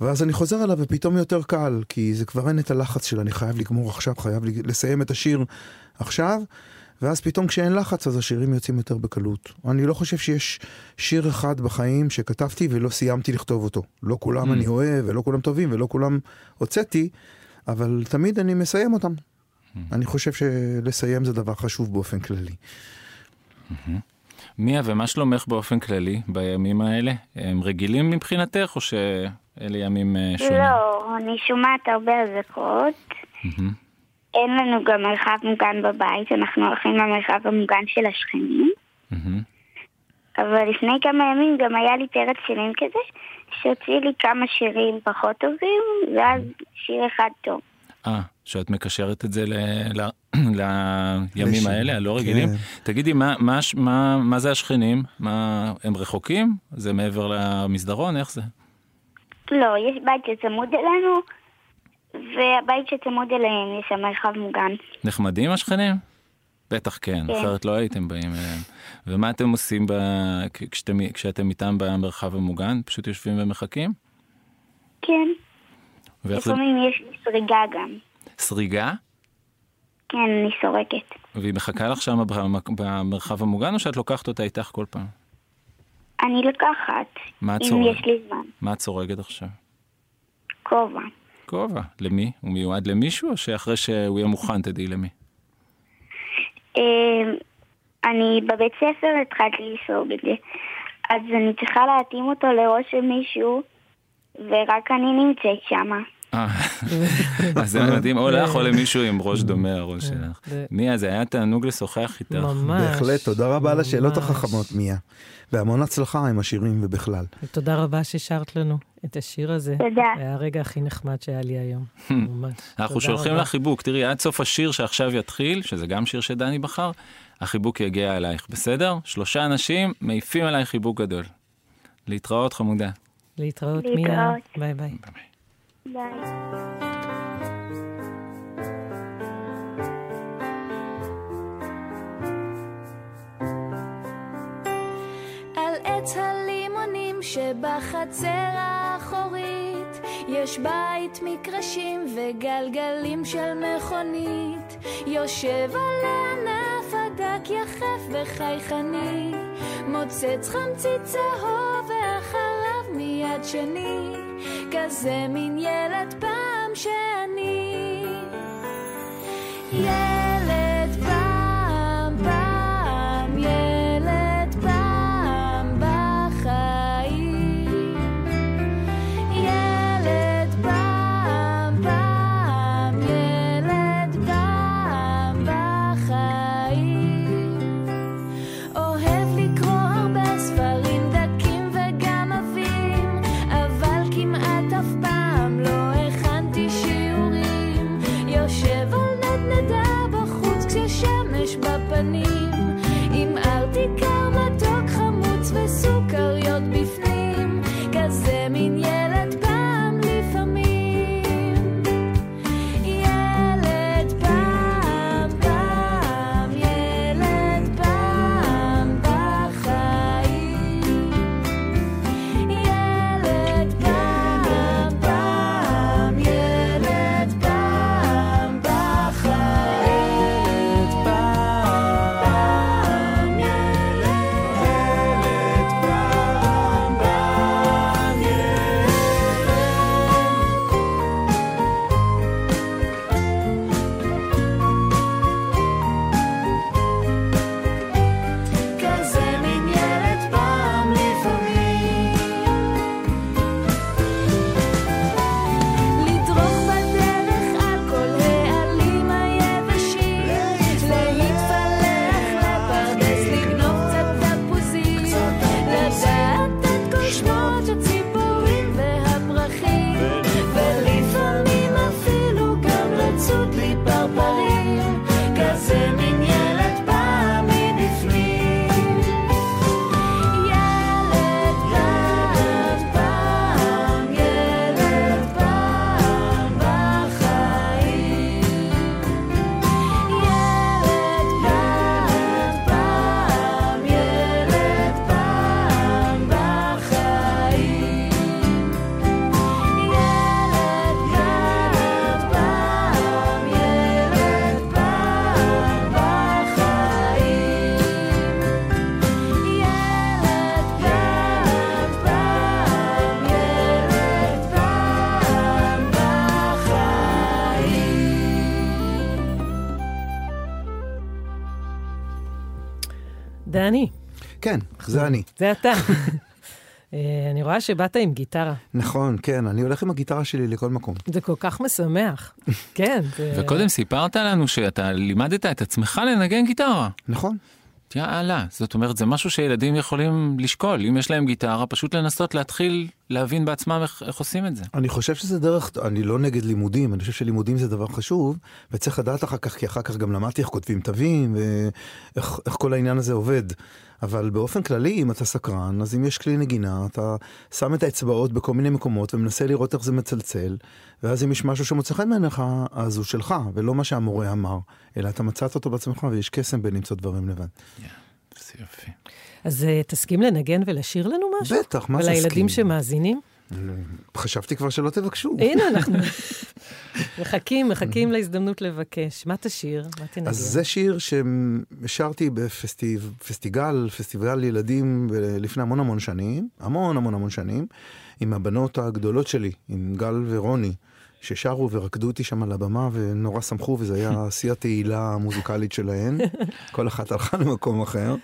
ואז אני חוזר אליו ופתאום יותר קל, כי זה כבר אין את הלחץ של אני חייב לגמור עכשיו, חייב לסיים את השיר עכשיו, ואז פתאום כשאין לחץ אז השירים יוצאים יותר בקלות. אני לא חושב שיש שיר אחד בחיים שכתבתי ולא סיימתי לכתוב אותו. לא כולם Mm. אני אוהב, ולא כולם טובים, ולא כולם הוצאתי, אבל תמיד אני מסיים אותם. אני חושב שלסיים זה דבר חשוב באופן כללי. מיה, ומה שלומך באופן כללי בימים האלה? הם רגילים מבחינתך, או שאלה ימים אה, שונים? לא, אני שומעת הרבה אזעקות. אין לנו גם מרחב מוגן בבית, אנחנו הולכים למרחב המוגן של השכנים. אבל לפני כמה ימים גם היה לי פרק שירים כזה, שהוציא לי כמה שירים פחות טובים, ואז שיר אחד טוב. אה, שאת מקשרת את זה ל... ל... לימים לשיר, האלה, הלא רגילים. כן. תגידי, מה, מה, מה, מה זה השכנים? מה, הם רחוקים? זה מעבר למסדרון? איך זה? לא, יש בית שצמוד אלינו, והבית שצמוד אליהם יש שם מרחב מוגן. נחמדים השכנים? בטח כן, כן. אחרת לא הייתם באים אליהם. ומה אתם עושים ב... כשאתם, כשאתם איתם במרחב המוגן? פשוט יושבים ומחכים? כן, ואיך זה... לפעמים יש לי סריגה גם. סריגה? כן, אני סורקת. והיא מחכה לך שם במ- במרחב המוגן, או שאת לוקחת אותה איתך כל פעם? אני לוקחת, מה אם צורגת? יש לי זמן. מה את צורגת עכשיו? כובע. כובע. למי? הוא מיועד למישהו, או שאחרי שהוא יהיה מוכן תדעי למי? אה, אני בבית ספר התחלתי לסוג את זה, אז אני צריכה להתאים אותו לראש של מישהו, ורק אני נמצאת שמה. אה, אז זה מדהים, או לך או למישהו עם ראש דומה הראש שלך. מיה, זה היה תענוג לשוחח איתך. ממש. בהחלט, תודה רבה על השאלות. החכמות, מיה. והמון הצלחה עם השירים ובכלל. ותודה רבה ששרת לנו את השיר הזה. תודה. היה הרגע הכי נחמד שהיה לי היום. ממש. אנחנו תודה שולחים. לך חיבוק. תראי, עד סוף השיר שעכשיו יתחיל, שזה גם שיר שדני בחר, החיבוק יגיע אלייך, בסדר? שלושה אנשים מעיפים עלייך חיבוק גדול. להתראות, חמודה. להתראות, להתראות. מיה. ביי ביי. על עץ הלימונים שבחצר האחורית יש בית מקרשים וגלגלים של מכונית. יושב על הענף הדק יחף וחייכני מוצץ חמצית צהוב ואחריו מיד שני כזה מין ילד פעם שאני ילד זה אני. זה אתה. אה, אני רואה שבאת עם גיטרה. נכון, כן, אני הולך עם הגיטרה שלי לכל מקום. זה כל כך משמח. כן. זה- וקודם סיפרת לנו שאתה לימדת את עצמך לנגן גיטרה. נכון. יאללה, זאת אומרת, זה משהו שילדים יכולים לשקול. אם יש להם גיטרה, פשוט לנסות להתחיל להבין בעצמם איך, איך עושים את זה. אני חושב שזה דרך, אני לא נגד לימודים, אני חושב שלימודים זה דבר חשוב, וצריך לדעת אחר כך, כי אחר כך גם למדתי איך כותבים תווים, ואיך איך כל העניין הזה עובד. אבל באופן כללי, אם אתה סקרן, אז אם יש כלי נגינה, אתה שם את האצבעות בכל מיני מקומות ומנסה לראות איך זה מצלצל, ואז אם יש משהו שמוצא חן בעיניך, אז הוא שלך, ולא מה שהמורה אמר, אלא אתה מצאת אותו בעצמך, ויש קסם בלמצוא דברים לבד. זה יופי. אז אה, תסכים לנגן ולשיר לנו משהו? בטח, מה זה ולילדים אסכים? שמאזינים? חשבתי כבר שלא תבקשו. הנה, אנחנו מחכים, מחכים להזדמנות לבקש. מה תשיר? מה תנגן? אז זה שיר ששרתי בפסטיגל, פסטיבל ילדים לפני המון המון שנים, המון המון המון שנים, עם הבנות הגדולות שלי, עם גל ורוני, ששרו ורקדו אותי שם על הבמה ונורא שמחו, וזה היה שיא התהילה המוזיקלית שלהן. כל אחת הלכה למקום אחר.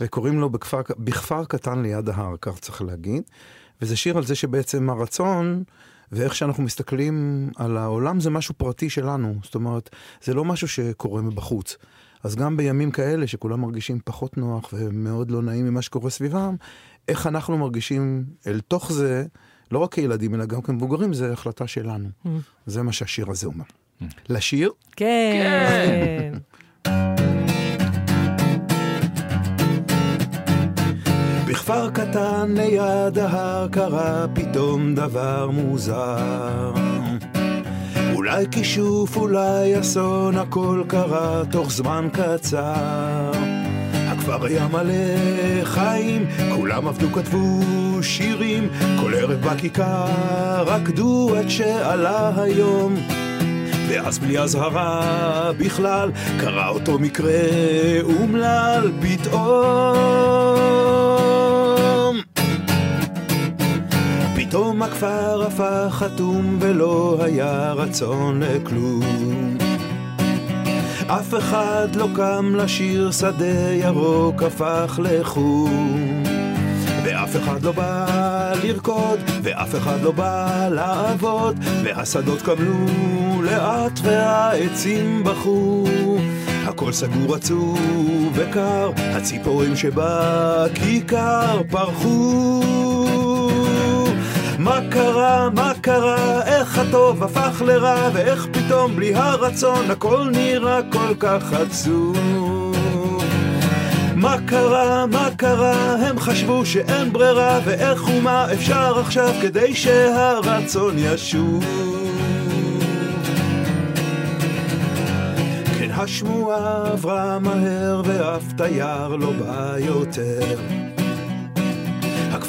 וקוראים לו בכפר, בכפר קטן ליד ההר, כך צריך להגיד. וזה שיר על זה שבעצם הרצון ואיך שאנחנו מסתכלים על העולם זה משהו פרטי שלנו. זאת אומרת, זה לא משהו שקורה מבחוץ. אז גם בימים כאלה שכולם מרגישים פחות נוח ומאוד לא נעים ממה שקורה סביבם, איך אנחנו מרגישים אל תוך זה, לא רק כילדים אלא גם כמבוגרים, זה החלטה שלנו. Mm. זה מה שהשיר הזה אומר. לשיר? כן. בכפר קטן ליד ההר קרה פתאום דבר מוזר. אולי כישוף, אולי אסון, הכל קרה תוך זמן קצר. הכפר היה מלא חיים, כולם עבדו, כתבו שירים, כל ערב בכיכר רקדו עד שעלה היום. ואז בלי אזהרה בכלל, קרה אותו מקרה אומלל פתאום. פתאום הכפר הפך חתום ולא היה רצון לכלום. אף אחד לא קם לשיר, שדה ירוק הפך לחום. ואף אחד לא בא לרקוד, ואף אחד לא בא לעבוד, והשדות קמלו לאט והעצים בכו. הכל סגור עצוב וקר, הציפורים שבכיכר פרחו. מה קרה, מה קרה, איך הטוב הפך לרע, ואיך פתאום בלי הרצון הכל נראה כל כך עצוב. מה קרה, מה קרה, הם חשבו שאין ברירה, ואיך ומה אפשר עכשיו כדי שהרצון ישוב. כן, השמועה עברה מהר, ואף תייר לא בא יותר.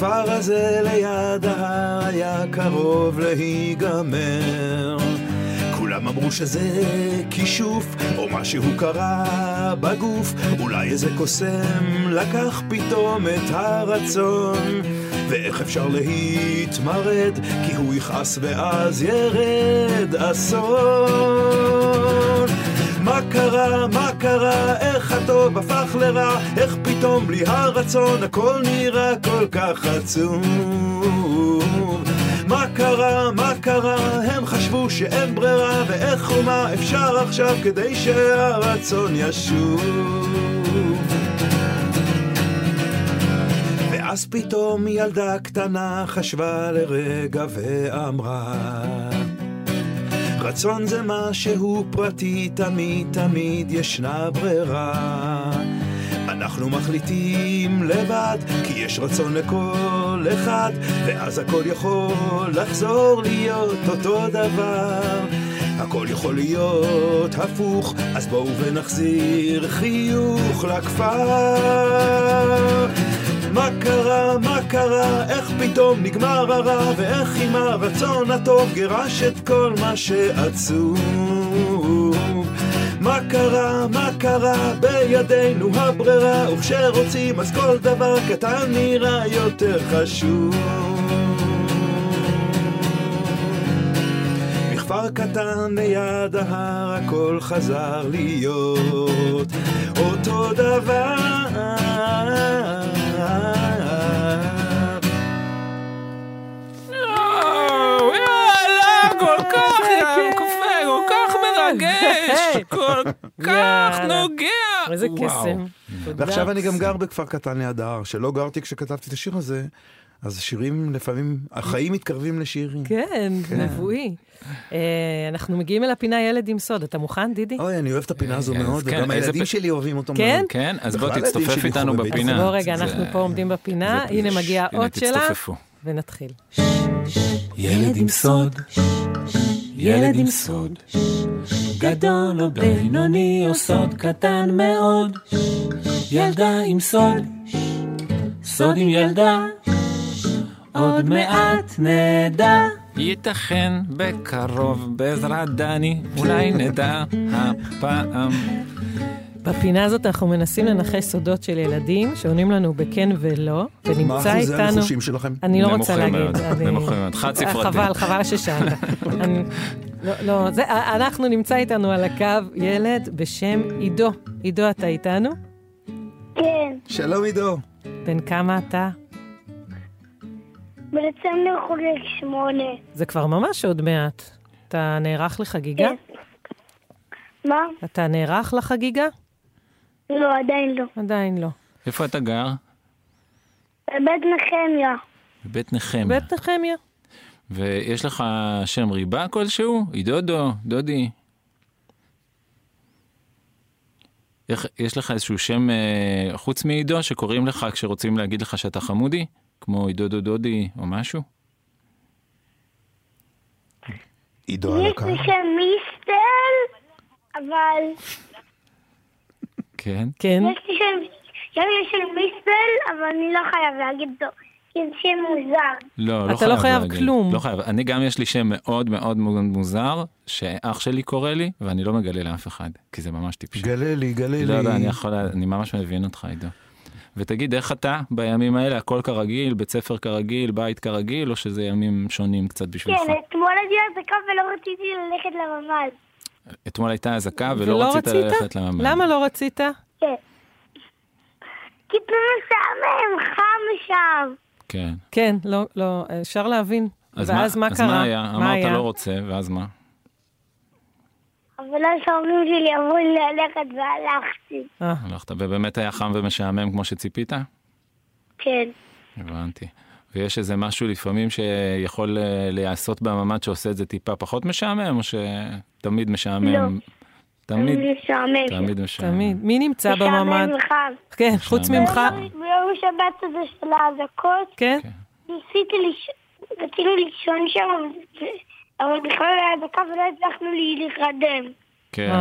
הכפר הזה ליד ההר היה קרוב להיגמר. כולם אמרו שזה כישוף, או משהו קרה בגוף, אולי איזה קוסם לקח פתאום את הרצון. ואיך אפשר להתמרד, כי הוא יכעס ואז ירד אסון. מה קרה, מה קרה, איך הטוב הפך לרע, איך פתאום בלי הרצון הכל נראה כל כך עצוב. מה קרה, מה קרה, הם חשבו שאין ברירה, ואיך ומה אפשר עכשיו כדי שהרצון ישוב. ואז פתאום ילדה קטנה חשבה לרגע ואמרה רצון זה משהו פרטי, תמיד תמיד ישנה ברירה. אנחנו מחליטים לבד, כי יש רצון לכל אחד, ואז הכל יכול לחזור להיות אותו דבר. הכל יכול להיות הפוך, אז בואו ונחזיר חיוך לכפר. מה קרה, מה קרה, איך פתאום נגמר הרע, ואיך עם הרצון הטוב גירש את כל מה שעצוב. מה קרה, מה קרה, בידינו הברירה, וכשרוצים אז כל דבר קטן נראה יותר חשוב. קטן ליד ההר הכל חזר להיות אותו דבר. יאללה, כל כך קופה, כל כך מרגש, כל כך נוגע. איזה קסם. ועכשיו אני גם גר בכפר קטן ליד ההר, שלא גרתי כשכתבתי את השיר הזה. אז שירים לפעמים, החיים מתקרבים לשירים. כן, נבואי. אה, אנחנו מגיעים אל הפינה ילד עם סוד. אתה מוכן, דידי? אוי, אני אוהב את הפינה הזו מאוד, כן, וגם הילדים שלי אוהבים אותו כן? מאוד. כן, אז בוא תצטופף איתנו. בפינה. אז בוא רגע, אנחנו פה עומדים בפינה, זה- הנה מגיעה הנה, האות שלה. ונתחיל. ילד עם סוד, ילד עם סוד, גדול או בינוני או סוד קטן מאוד, ילדה עם סוד, סוד עם ילדה, עוד מעט נדע. ייתכן בקרוב בעזרת דני, אולי נדע הפעם. בפינה הזאת אנחנו מנסים לנחש סודות של ילדים שעונים לנו בכן ולא, מה ונמצא אחוזי איתנו... הניחושים שלכם? אני לא רוצה להגיד. נמוכים מאוד, חד ספרתי. חבל, חבל ששאלת. לא, לא, אנחנו נמצא איתנו על הקו ילד בשם עידו. עידו, אתה איתנו? כן, שלום עידו. בן כמה אתה? בדצמבר חוגג שמונה. זה כבר ממש עוד מעט. אתה נערך לחגיגה? כן. מה? אתה נערך לחגיגה? לא, עדיין לא. עדיין לא. איפה אתה גר? בבית נחמיה. בבית נחמיה. בית נחמיה. ויש לך שם ריבה כלשהו? עידודו, דודי. איך, יש לך איזשהו שם אה, חוץ מעידו שקוראים לך כשרוצים להגיד לך שאתה חמודי? כמו עידודו דודי או משהו? עידו על יש הקו. לי שם מיסטל, אבל... כן. כן. יש לי שם... יש לי שם מיסטל, אבל אני לא חייב להגיד אותו, כי זה שם מוזר. לא, לא אתה חייב לא חייב להגיד. כלום. לא חייב. אני גם יש לי שם מאוד מאוד מוזר, שאח שלי קורא לי, ואני לא מגלה לאף אחד, כי זה ממש טיפשי. גלה לי, גלה לי. לא יודע, אני יכול, אני ממש מבין אותך, עידו. ותגיד, איך אתה בימים האלה, הכל כרגיל, בית ספר כרגיל, בית כרגיל, או שזה ימים שונים קצת בשבילך? כן, אתמול הייתי אזעקה ולא רציתי ללכת לממ"ד. אתמול הייתה אזעקה ולא ולא רצית ללכת לממ"ד. למה לא רצית? כן. כי תנו משעמם, חם שם. כן. כן, לא, לא, אפשר להבין. אז ואז מה אז קרה? מה היה? מה אמרת היה? לא רוצה, ואז מה? אבל אז ההורים שלי אמרו לי ללכת והלכתי. אה, הלכת, ובאמת היה חם ומשעמם כמו שציפית? כן. הבנתי. ויש איזה משהו לפעמים שיכול אה, להיעשות בממ"ד שעושה את זה טיפה פחות משעמם, או שתמיד משעמם? לא. תמיד, משעמם. תמיד משעמם. תמיד. מי נמצא בממ"ד? משעמם וחם. כן, חוץ ממך. ביום שבת הזה של האזעקות, כן? ניסיתי לישון, רצינו לישון שם, אבל בכלל היה אזעקה ולא הצלחנו להירדם. כן.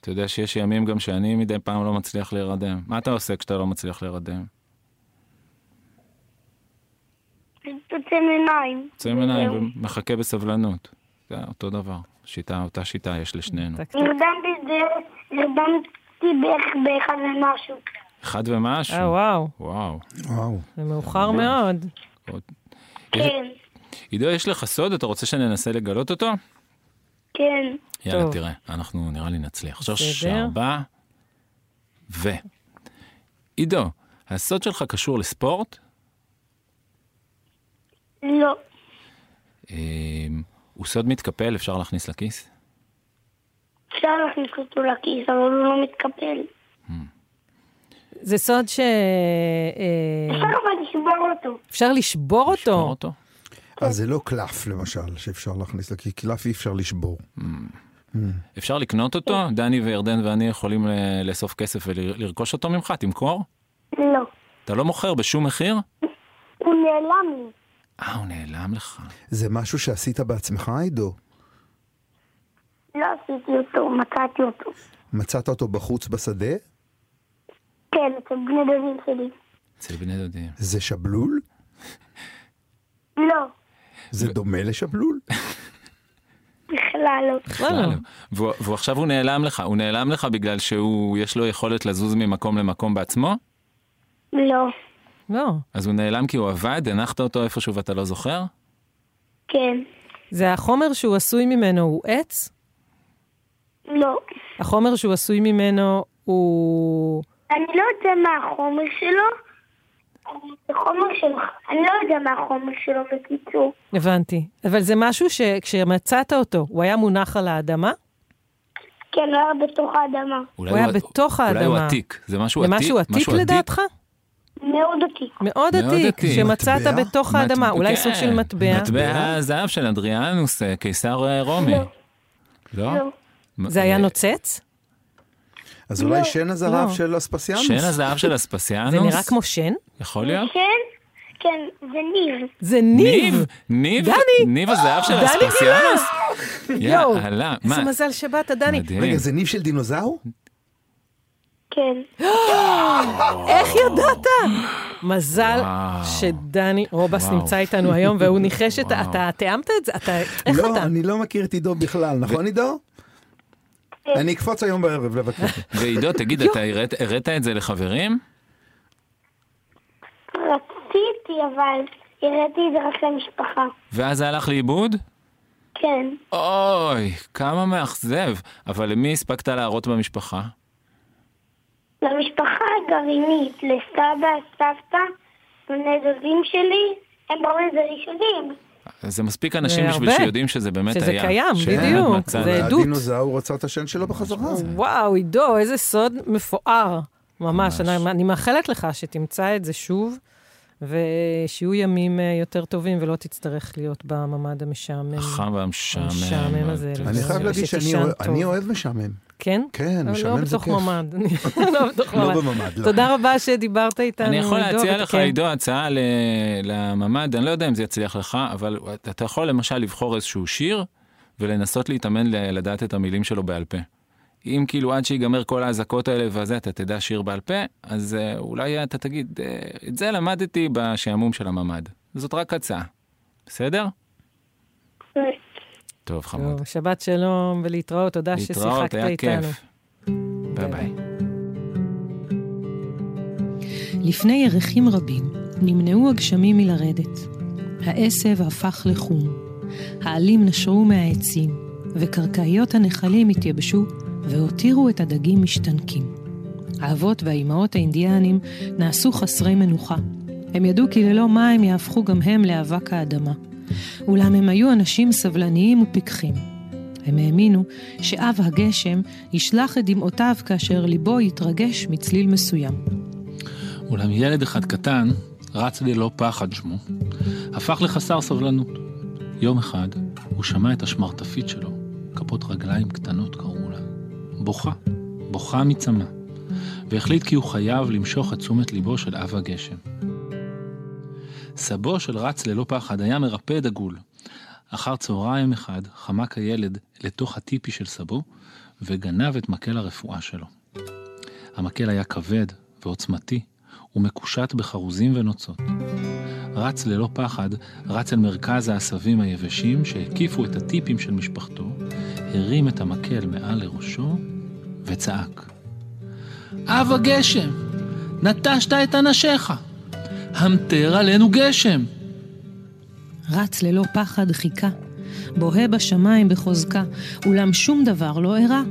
אתה יודע שיש ימים גם שאני מדי פעם לא מצליח להירדם. מה אתה עושה כשאתה לא מצליח להירדם? עוצם עיניים. יוצא עיניים. ומחכה בסבלנות. זה אותו דבר. שיטה, אותה שיטה יש לשנינו. נרדמתי בערך- באחד ומשהו. אחד ומשהו. אה, וואו, וואו. וואו. זה מאוחר מאוד. כן, עידו, יש לך סוד? אתה רוצה שננסה לגלות אותו? כן. יאללה, טוב. תראה, אנחנו נראה לי נצליח. עכשיו. שארבע ו... עידו, הסוד שלך קשור לספורט? לא. אמ, הוא סוד מתקפל, אפשר להכניס לכיס? אפשר להכניס אותו לכיס, אבל הוא לא מתקפל. זה סוד ש... אה, אפשר אבל לשבור אותו. אפשר לשבור לשבור אותו. אז זה לא קלף, למשל, שאפשר להכניס, לה, כי קלף אי אפשר לשבור. אפשר לקנות אותו? דני וירדן ואני יכולים ל- לאסוף כסף ולרכוש אותו ממך? תמכור? לא. אתה לא מוכר בשום מחיר? הוא נעלם לי. אה, הוא נעלם לך. זה משהו שעשית בעצמך, עידו? לא עשיתי אותו, מצאתי אותו. מצאת אותו בחוץ בשדה? כן, אצל בני דודים שלי. אצל בני דודים. זה שבלול? לא, זה דומה לשבלול? בכלל לא. בכלל לא. והוא, והוא עכשיו הוא נעלם לך, הוא נעלם לך בגלל שהוא, יש לו יכולת לזוז ממקום למקום בעצמו? לא, לא. אז הוא נעלם כי הוא עבד, הנחת אותו איפשהו ואתה לא זוכר? כן, זה החומר שהוא עשוי ממנו הוא עץ? לא. החומר שהוא עשוי ממנו הוא... אני לא יודע מה החומר שלו. זה חומר שלו. אני לא יודע מה החומר שלו בקיצור. הבנתי. אבל זה משהו שכשמצאת אותו, הוא היה מונח על האדמה? כן, הוא היה בתוך האדמה. הוא היה בתוך אולי הוא האדמה. עתיק. זה משהו זה עתיק? משהו עתיק לדעתך? מאוד עתיק. מאוד עתיק. שמצאת? בתוך האדמה. אולי כן, סוג של מטבע. מטבע הזהב של אדריאנוס, אה, קיסר אה, רומי. לא. לא? לא. זה היה אה, נוצץ? אז אולי שן הזהב לא. של אספסיאנוס? שן הזהב של אספסיאנוס? זה נראה כמו שן? יכול להיות? כן, כן, זה ניב. זה ניב! ניב? ניב? דני! ניב הזהב של אספסיאנוס? יואו, איזה מה? מזל שבאת, דני. רגע, זה ניב של דינוזאור? כן. איך ידעת? מזל. שדני רובס. נמצא איתנו היום, והוא ניחש את ה... אתה תיאמת את זה? אתה... איך לא, אתה? אני לא מכיר את עידו בכלל, נכון עידו? אני אקפוץ היום בערב לבקר. ועידו, תגיד, אתה הראת את זה לחברים? רציתי, אבל הראיתי את זה רק למשפחה. ואז זה הלך לאיבוד? כן. אוי, כמה מאכזב. אבל למי הספקת להראות במשפחה? למשפחה הגרעינית, לסבא, סבתא, בני דודים שלי, הם באו לזה ראשונים. זה מספיק אנשים זה בשביל הרבה. שיודעים שזה באמת שזה היה. קיים, שבאמת בדיוק. מצאנו. זה עדות. הדינוזאור רצה את השן שלו בחזרה. וואו, עידו, איזה סוד מפואר. ממש, אני, אני מאחלת לך שתמצא את זה שוב, ושיהיו ימים אה, יותר טובים ולא תצטרך להיות בממ"ד המשעמם. החם והמשעמם. המשעמם הזה. אני חייב להגיד שאני אוהב- טוב. אני אוהב משעמם. כן? כן, משעמם לא זה בתוך כיף. ממ"ד. לא בתוך לא ממ"ד. בממ"ד, לא. תודה רבה שדיברת איתנו, אני יכול עידו, להציע לך, כן. עידו, הצעה ל- לממ"ד, אני לא יודע אם זה יצליח לך, אבל אתה יכול למשל לבחור איזשהו שיר, ולנסות להתאמן לדעת את המילים שלו בעל פה. אם כאילו עד שיגמר כל האזעקות האלה וזה, אתה תדע שיר בעל פה, אז אה, אולי אתה תגיד, אה, את זה למדתי בשעמום של הממ"ד. זאת רק הצעה. בסדר? טוב, חמוד. טוב, שבת שלום ולהתראות, תודה להתראות, ששיחקת היה איתנו. כיף. ביי ביי. לפני ירחים רבים נמנעו הגשמים מלרדת. העשב הפך לחום, העלים נשרו מהעצים, וקרקעיות הנחלים התייבשו והותירו את הדגים משתנקים. האבות והאימהות האינדיאנים נעשו חסרי מנוחה. הם ידעו כי ללא מים יהפכו גם הם לאבק האדמה. אולם הם היו אנשים סבלניים ופיקחים. הם האמינו שאב הגשם ישלח את דמעותיו כאשר ליבו יתרגש מצליל מסוים. אולם ילד אחד קטן, רץ ללא פחד שמו, הפך לחסר סבלנות. יום אחד הוא שמע את השמרטפית שלו, כפות רגליים קטנות קראו לה. בוכה, בוכה מצמא, והחליט כי הוא חייב למשוך את תשומת ליבו של אב הגשם. סבו של רץ ללא פחד היה מרפא דגול. אחר צהריים אחד חמק הילד לתוך הטיפי של סבו וגנב את מקל הרפואה שלו. המקל היה כבד ועוצמתי ומקושט בחרוזים ונוצות. רץ ללא פחד, רץ אל מרכז העשבים היבשים שהקיפו את הטיפים של משפחתו, הרים את המקל מעל לראשו וצעק. אב הגשם, נטשת את אנשיך, המטר עלינו גשם. רץ ללא פחד חיכה, בוהה בשמיים בחוזקה, אולם שום דבר לא אירע.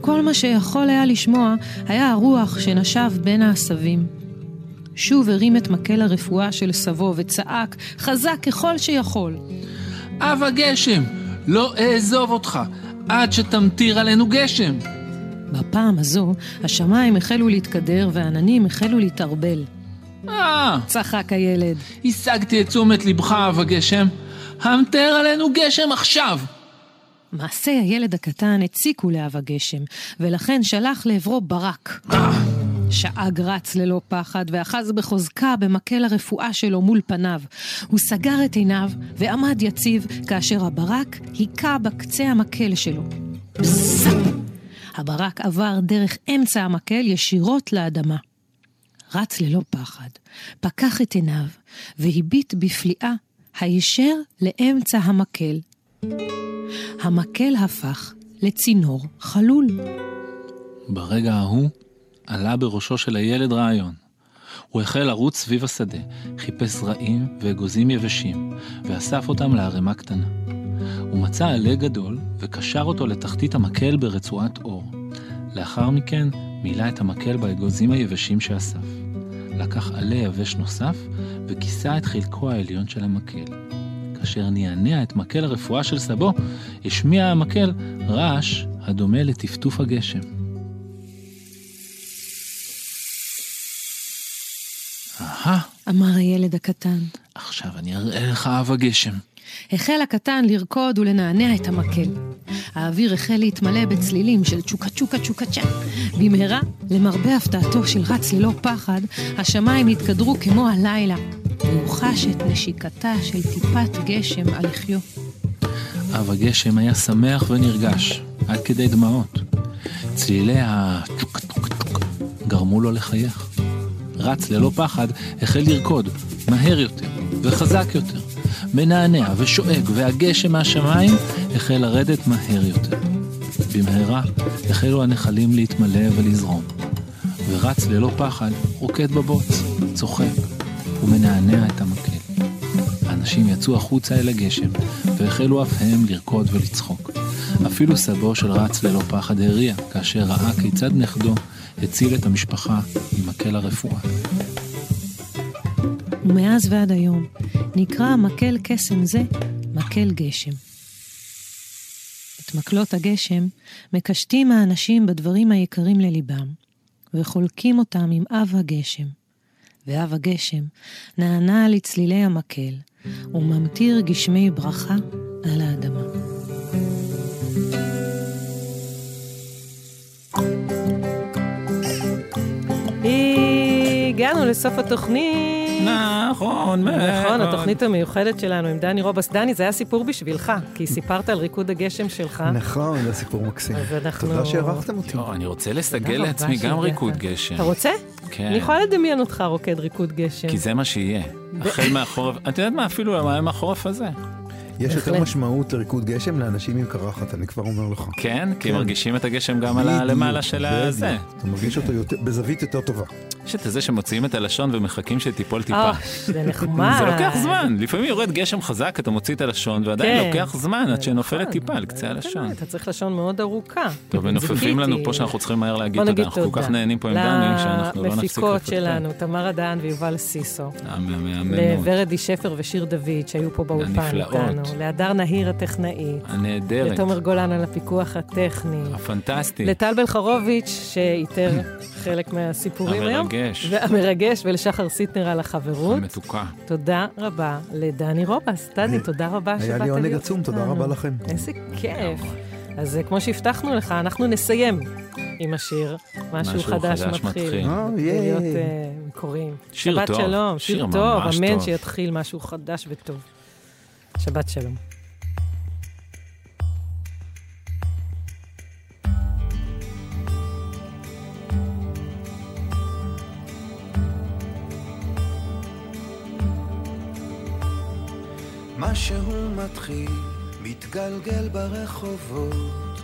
כל מה שיכול היה לשמוע היה הרוח שנשב בין העשבים. שוב הרים את מקל הרפואה של סבו וצעק, חזק ככל שיכול. אב הגשם, לא אעזוב אותך עד שתמטיר עלינו גשם. בפעם הזו, השמיים החלו להתקדר והעננים החלו להתערבל. אה, צחק הילד. השגתי את תשומת לבך, אב הגשם. המטר עלינו גשם עכשיו. מעשי הילד הקטן הציקו לאב הגשם, ולכן שלח לעברו ברק. שאג רץ ללא פחד, ואחז בחוזקה במקל הרפואה שלו מול פניו. הוא סגר את עיניו ועמד יציב, כאשר הברק היכה בקצה המקל שלו. בזק! הברק עבר דרך אמצע המקל ישירות לאדמה. רץ ללא פחד, פקח את עיניו, והביט בפליאה הישר לאמצע המקל. המקל הפך לצינור חלול. ברגע ההוא עלה בראשו של הילד רעיון. הוא החל לרוץ סביב השדה, חיפש זרעים ואגוזים יבשים, ואסף אותם לערימה קטנה. הוא מצא עלה גדול וקשר אותו לתחתית המקל ברצועת אור. לאחר מכן מילא את המקל באגוזים היבשים שאסף. לקח עלה יבש נוסף וכיסה את חלקו העליון של המקל. כאשר נענע את מקל הרפואה של סבו, השמיע המקל רעש הדומה לטפטוף הגשם. אהה, אמר הילד הקטן. עכשיו אני אראה לך אב הגשם. החל הקטן לרקוד ולנענע את המקל. האוויר החל להתמלא בצלילים של צ'וקה צ'וקה צ'וקה צ'ה. במהרה, למרבה הפתעתו של רץ ללא פחד, השמיים התקדרו כמו הלילה, והוא חש את נשיקתה של טיפת גשם על לחיו. אב הגשם היה שמח ונרגש, עד כדי דמעות. צלילי ה... גרמו לו לחייך. רץ ללא פחד, החל לרקוד, מהר יותר וחזק יותר. מנענע ושואג, והגשם מהשמיים החל לרדת מהר יותר. במהרה החלו הנחלים להתמלא ולזרום. ורץ ללא פחד, רוקד בבוץ, צוחק ומנענע את המקל. האנשים יצאו החוצה אל הגשם, והחלו אף הם לרקוד ולצחוק. אפילו סבו של רץ ללא פחד הריע, כאשר ראה כיצד נכדו הציל את המשפחה ממקל הרפואה. ומאז ועד היום נקרא מקל קסם זה מקל גשם. את מקלות הגשם מקשטים האנשים בדברים היקרים לליבם, וחולקים אותם עם אב הגשם. ואב הגשם נענה לצלילי המקל, וממטיר גשמי ברכה על האדמה. הגענו לסוף התוכנית. נכון, נכון, מאוד. התוכנית המיוחדת שלנו עם דני רובס. דני, זה היה סיפור בשבילך, כי סיפרת על ריקוד הגשם שלך. נכון, זה סיפור מקסים. אז אנחנו... תודה שהערכתם אותי. יואו, אני רוצה לסגל לעצמי גם. ריקוד גשם. אתה רוצה? כן. אני יכולה לדמיין אותך רוקד ריקוד גשם. כי זה מה שיהיה. החל מהחורף, את יודעת מה, אפילו מה עם החורף הזה. יש יותר. משמעות לריקוד גשם לאנשים עם קרחת, אני כבר אומר לך. כן? כי כן. מרגישים את הגשם גם על הלמעלה של הזה. אתה מרגיש אותו בזווית יותר טובה. יש את זה שמוציאים את הלשון ומחכים שתיפול טיפה. אה, זה נחמד. זה לוקח זמן, לפעמים יורד גשם חזק, אתה מוציא את הלשון, ועדיין כן. לוקח זמן עד שנופלת נכון. טיפה על קצה הלשון. אתה צריך לשון מאוד ארוכה. טוב, מנופפים. לנו פה שאנחנו צריכים מהר להגיד תודה, אנחנו כל כך. נהנים פה עם דני, שאנחנו לא נפסיק למפיקות לפטפט. שלנו, תמרה דהן ויובל סיסו. המהממות, לוורדי שפר ושיר דוד, שהיו פה באולפן. איתנו. להדר נהיר הטכנאית. הנהדרת, לתומר גולן על הפיקוח הטכני. הפנטסטי, לטל בלחרוביץ', שאיתר חלק מהסיפורים היום. המרגש, והמרגש, ולשחר סיטנר על החברות. המתוקה. תודה רבה לדני רובס. דני, תודה רבה שבאת היה להיות לי עונג עצום, תודה. רבה לכם. איזה כיף. אז אה, כמו שהבטחנו לך, אנחנו נסיים עם השיר. משהו חדש מתחיל. אה, ייי. להיות אה, מקוריים. שיר שבת טוב, שלום, שיר טוב, אמן. שיתחיל משהו חדש וטוב. שבת שלום. משהו מתחיל, מתגלגל ברחובות,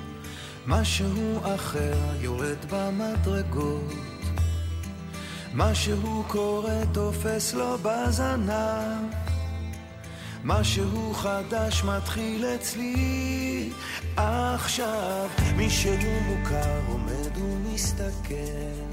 משהו אחר יורד במדרגות, משהו קורה תופס לו בזנב, משהו חדש מתחיל אצלי. עכשיו, מישהו מוכר עומד ומסתכל,